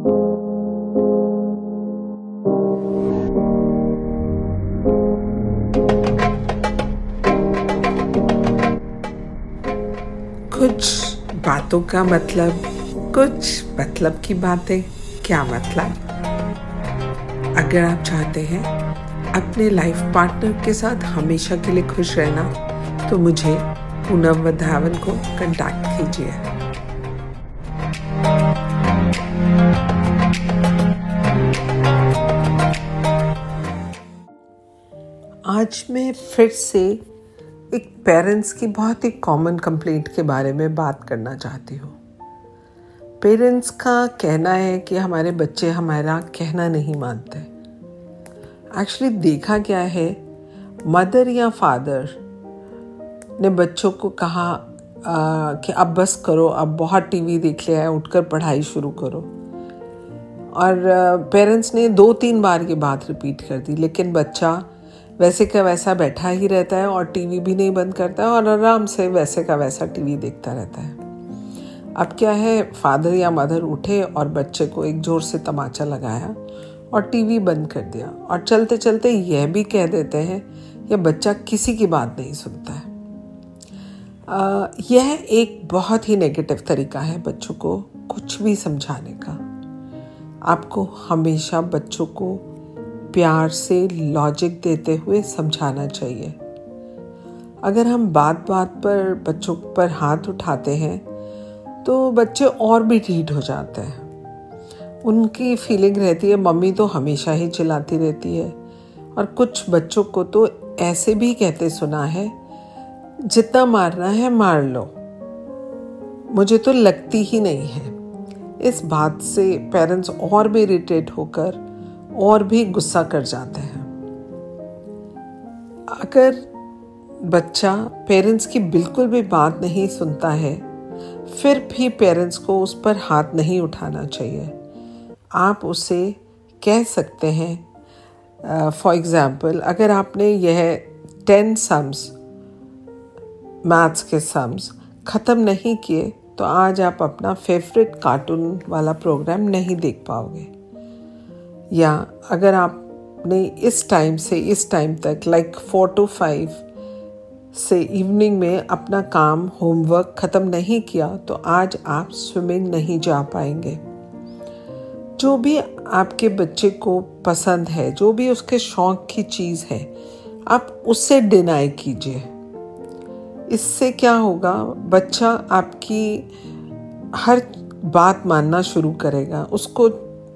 कुछ बातों का मतलब कुछ मतलब की बातें, क्या मतलब? अगर आप चाहते हैं अपने लाइफ पार्टनर के साथ हमेशा के लिए खुश रहना तो मुझे पूनम वधावन को कांटेक्ट कीजिए। आज मैं फिर से एक पेरेंट्स की बहुत ही कॉमन कंप्लेंट के बारे में बात करना चाहती हूँ। पेरेंट्स का कहना है कि हमारे बच्चे हमारा कहना नहीं मानते। एक्चुअली देखा क्या है मदर या फादर ने बच्चों को कहा आ, कि अब बस करो अब बहुत टीवी देख लिया है उठकर पढ़ाई शुरू करो। और पेरेंट्स ने दो तीन बार ये बात रिपीट कर दी लेकिन बच्चा वैसे का वैसा बैठा ही रहता है और टीवी भी नहीं बंद करता और आराम से वैसे का वैसा टीवी देखता रहता है। अब क्या है फादर या मदर उठे और बच्चे को एक ज़ोर से तमाचा लगाया और टीवी बंद कर दिया और चलते चलते यह भी कह देते हैं यह बच्चा किसी की बात नहीं सुनता है। आ, यह एक बहुत ही नेगेटिव तरीका है बच्चों को कुछ भी समझाने का। आपको हमेशा बच्चों को प्यार से लॉजिक देते हुए समझाना चाहिए। अगर हम बात बात पर, बच्चों पर हाथ उठाते हैं तो बच्चे और भी ढीठ हो जाते हैं। उनकी फीलिंग रहती है, मम्मी तो हमेशा ही चिल्लाती रहती है। और कुछ बच्चों को तो ऐसे भी कहते सुना है, जितना मारना है, मार लो। मुझे तो लगती ही नहीं है। इस बात से पेरेंट्स और भी इरिटेट होकर और भी गुस्सा कर जाते हैं। अगर बच्चा पेरेंट्स की बिल्कुल भी बात नहीं सुनता है, फिर भी पेरेंट्स को उस पर हाथ नहीं उठाना चाहिए। आप उसे कह सकते हैं फॉर एग्ज़ाम्पल अगर आपने यह टेन सम्स मैथ्स के सम्स ख़त्म नहीं किए तो आज आप अपना फेवरेट कार्टून वाला प्रोग्राम नहीं देख पाओगे। या अगर आपने इस टाइम से इस टाइम तक लाइक फोर टू फाइव से इवनिंग में अपना काम होमवर्क ख़त्म नहीं किया तो आज आप स्विमिंग नहीं जा पाएँगे। जो भी आपके बच्चे को पसंद है, जो भी उसके शौक की चीज़ है, आप उससे डिनाई कीजिए। इससे क्या होगा, बच्चा आपकी हर बात मानना शुरू करेगा, उसको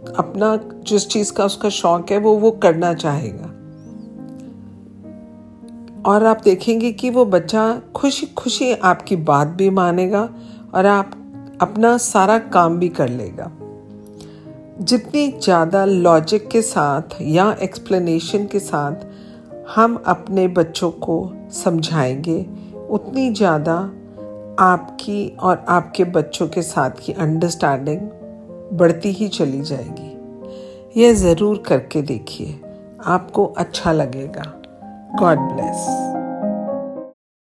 अपना जिस चीज़ का उसका शौक है, वो वो करना चाहेगा। और आप देखेंगे कि वो बच्चा खुशी खुशी आपकी बात भी मानेगा और आप अपना सारा काम भी कर लेगा। जितनी ज़्यादा लॉजिक के साथ या एक्सप्लेनेशन के साथ हम अपने बच्चों को समझाएँगे, उतनी ज़्यादा आपकी और आपके बच्चों के साथ की अंडरस्टैंडिंग बढ़ती ही चली जाएगी। यह ज़रूर करके देखिए। आपको अच्छा लगेगा। God bless.